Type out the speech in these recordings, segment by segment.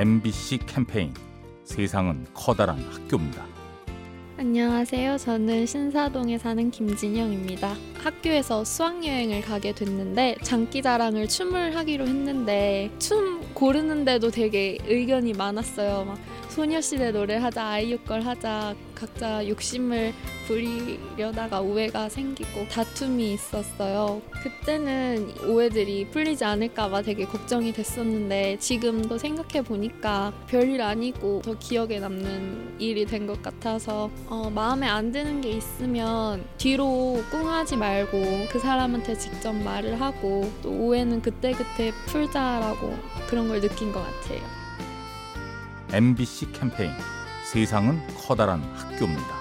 MBC 캠페인 세상은 커다란 학교입니다. 안녕하세요. 저는 신사동에 사는 김진영입니다. 학교에서 수학여행을 가게 됐는데 장기자랑을 춤을 하기로 했는데 춤 고르는데도 되게 의견이 많았어요. 막 소녀시대 노래 하자, 아이유 걸 하자, 각자 욕심을 부리려다가 오해가 생기고 다툼이 있었어요. 그때는 오해들이 풀리지 않을까봐 되게 걱정이 됐었는데 지금도 생각해 보니까 별일 아니고 더 기억에 남는 일이 된 것 같아서 어, 마음에 안 드는 게 있으면 뒤로 꿍하지 말고 그 사람한테 직접 말을 하고 또 오해는 그때그때 풀자라고 그런 걸 느낀 것 같아요. MBC 캠페인 세상은 커다란 학교입니다.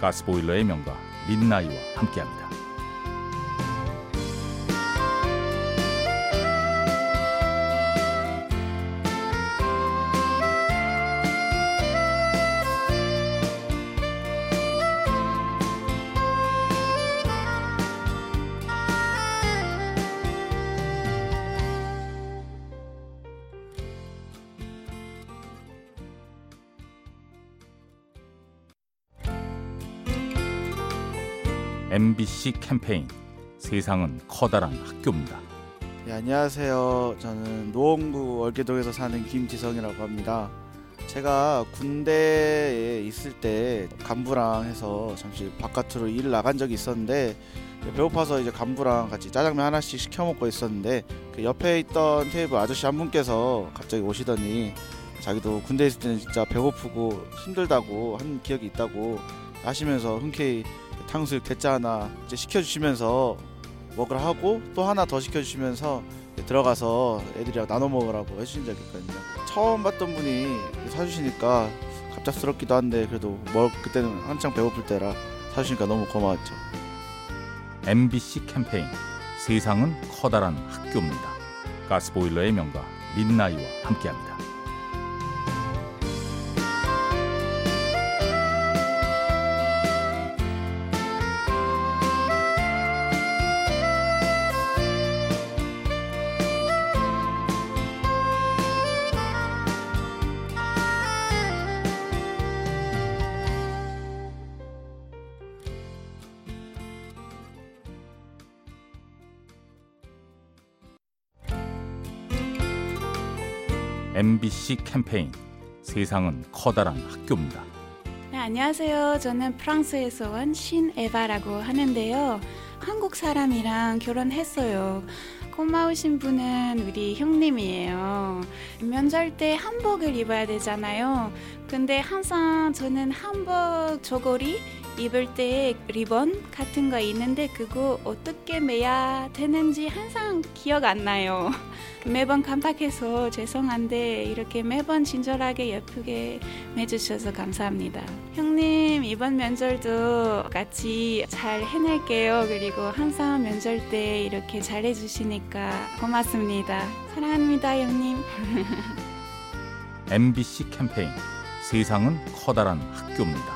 가스보일러의 명가 민나이와 함께합니다. MBC 캠페인 세상은 커다란 학교입니다. 네, 안녕하세요. 저는 노원구 월계동에서 사는 김지성이라고 합니다. 제가 군대에 있을 때 간부랑 해서 잠시 바깥으로 일 나간 적이 있었는데 배고파서 이제 간부랑 같이 짜장면 하나씩 시켜 먹고 있었는데 그 옆에 있던 테이블 아저씨 한 분께서 갑자기 오시더니 자기도 군대 있을 때는 진짜 배고프고 힘들다고 한 기억이 있다고 하시면서 흔쾌히 탕수육 대짜 하나 이제 시켜주시면서 먹으라 하고 또 하나 더 시켜주시면서 들어가서 애들이랑 나눠 먹으라고 해주신 적이 있거든요. 처음 봤던 분이 사주시니까 갑작스럽기도 한데 그래도 뭐 그때는 한창 배고플 때라 사주시니까 너무 고마웠죠. MBC 캠페인 세상은 커다란 학교입니다. 가스보일러의 명가 민나이와 함께합니다. MBC 캠페인 세상은 커다란 학교입니다. 네, 안녕하세요. 저는 프랑스에서 온 신에바라고 하는데요. 한국 사람이랑 결혼했어요. 고마우신 분은 우리 형님이에요. 면접 때 한복을 입어야 되잖아요. 근데 항상 저는 한복 저고리 입을 때 리본 같은 거 있는데 그거 어떻게 매야 되는지 항상 기억 안 나요. 매번 깜빡해서 죄송한데 이렇게 매번 친절하게 예쁘게 매주셔서 감사합니다. 형님 이번 면접도 같이 잘 해낼게요. 그리고 항상 면접 때 이렇게 잘해주시니까 고맙습니다. 사랑합니다 형님. MBC 캠페인 세상은 커다란 학교입니다.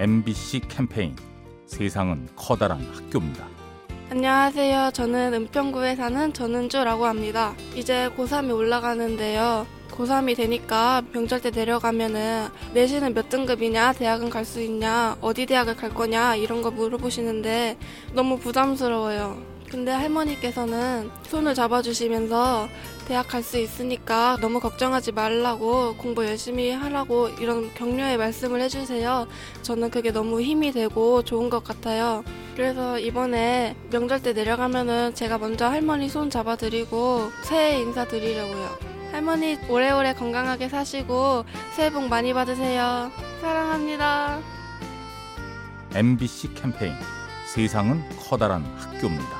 MBC 캠페인 세상은 커다란 학교입니다. 안녕하세요. 저는 은평구에 사는 전은주라고 합니다. 이제 고3이 올라가는데요. 고3이 되니까 명절 때 내려가면은 내신은 몇 등급이냐, 대학은 갈 수 있냐, 어디 대학을 갈 거냐 이런 거 물어보시는데 너무 부담스러워요. 근데 할머니께서는 손을 잡아주시면서 대학 갈 수 있으니까 너무 걱정하지 말라고 공부 열심히 하라고 이런 격려의 말씀을 해주세요. 저는 그게 너무 힘이 되고 좋은 것 같아요. 그래서 이번에 명절 때 내려가면은 제가 먼저 할머니 손 잡아드리고 새해 인사드리려고요. 할머니 오래오래 건강하게 사시고 새해 복 많이 받으세요. 사랑합니다. MBC 캠페인 세상은 커다란 학교입니다.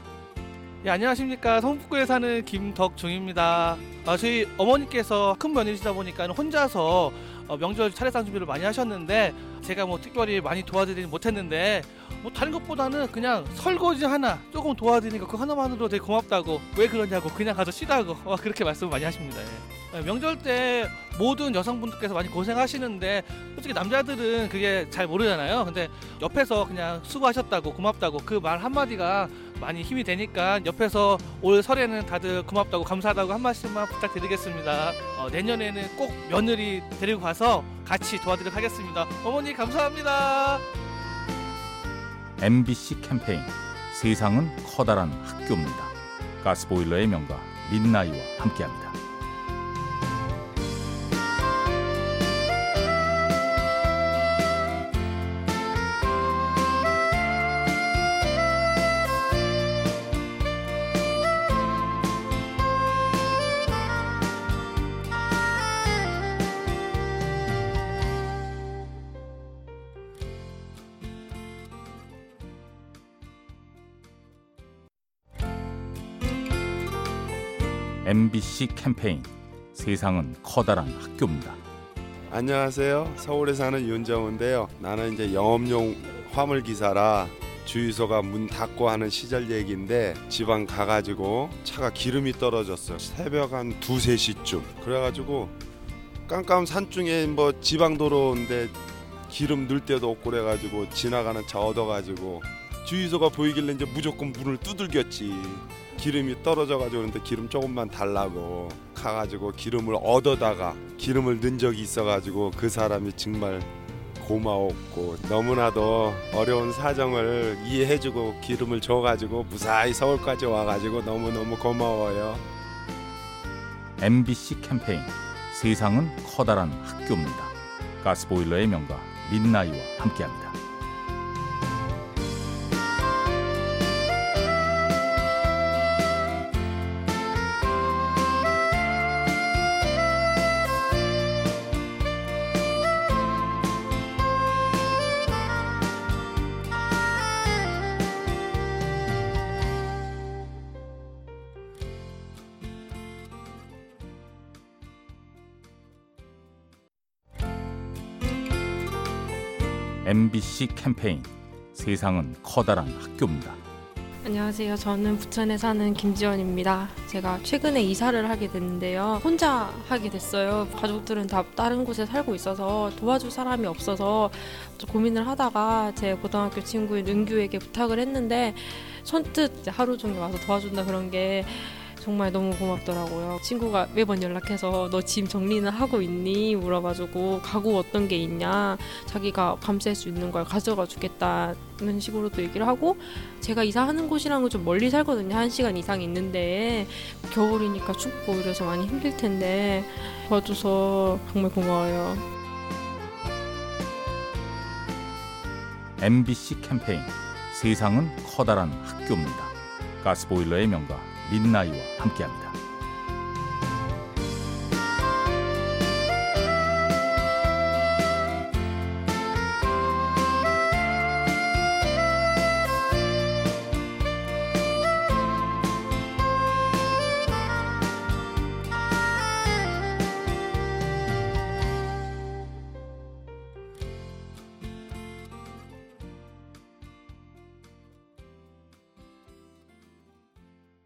예, 안녕하십니까. 성북구에 사는 김덕중입니다. 아, 저희 어머니께서 큰 며느리시다 보니까 혼자서 어, 명절 차례상 준비를 많이 하셨는데 제가 뭐 특별히 많이 도와드리지 못했는데 뭐 다른 것보다는 그냥 설거지 하나 조금 도와드리니까 그 하나만으로 되게 고맙다고 왜 그러냐고 그냥 가서 쉬라고 어, 그렇게 말씀을 많이 하십니다. 예. 예, 명절 때 모든 여성분들께서 많이 고생하시는데 솔직히 남자들은 그게 잘 모르잖아요. 근데 옆에서 그냥 수고하셨다고 고맙다고 그 말 한마디가 많이 힘이 되니까 옆에서 올 설에는 다들 고맙다고 감사하다고 한 말씀만 부탁드리겠습니다. 어, 내년에는 꼭 며느리 데리고 가서 같이 도와드리도록 하겠습니다. 어머니 감사합니다. MBC 캠페인 세상은 커다란 학교입니다. 가스보일러의 명가 민나이와 함께합니다. MBC 캠페인 세상은 커다란 학교입니다. 안녕하세요. 서울에 사는 윤정우인데요. 나는 이제 영업용 화물 기사라 주유소가 문 닫고 하는 시절 얘기인데 지방 가가지고 차가 기름이 떨어졌어. 새벽 한 두세 시쯤. 그래가지고 깜깜 산중에 뭐 지방 도로인데 기름 넣을 데도 없고 그래가지고 지나가는 차 얻어가지고 주유소가 보이길래 이제 무조건 문을 두들겼지. 기름이 떨어져가지고 그런데 기름 조금만 달라고 가가지고 기름을 얻어다가 기름을 넣은 적이 있어가지고 그 사람이 정말 고마웠고 너무나도 어려운 사정을 이해해주고 기름을 줘가지고 무사히 서울까지 와가지고 너무너무 고마워요. MBC 캠페인 세상은 커다란 학교입니다. 가스보일러의 명가 민나이와 함께합니다. MBC 캠페인 세상은 커다란 학교입니다. 안녕하세요. 저는 부천에 사는 김지원입니다. 제가 최근에 이사를 하게 됐는데요. 혼자 하게 됐어요. 가족들은 다 다른 곳에 살고 있어서 도와줄 사람이 없어서 좀 고민을 하다가 제 고등학교 친구인 은규에게 부탁을 했는데 선뜻 하루 종일 와서 도와준다 그런 게 정말 너무 고맙더라고요. 친구가 매번 연락해서 너 짐 정리는 하고 있니? 물어봐주고 가구 어떤 게 있냐? 자기가 밤샐 수 있는 걸 가져가 주겠다는 식으로 도 얘기를 하고 제가 이사하는 곳이랑은 좀 멀리 살거든요. 한 시간 이상 있는데 겨울이니까 춥고 이래서 많이 힘들 텐데 도와줘서 정말 고마워요. MBC 캠페인 세상은 커다란 학교입니다. 가스보일러의 명가 민나이와 함께합니다.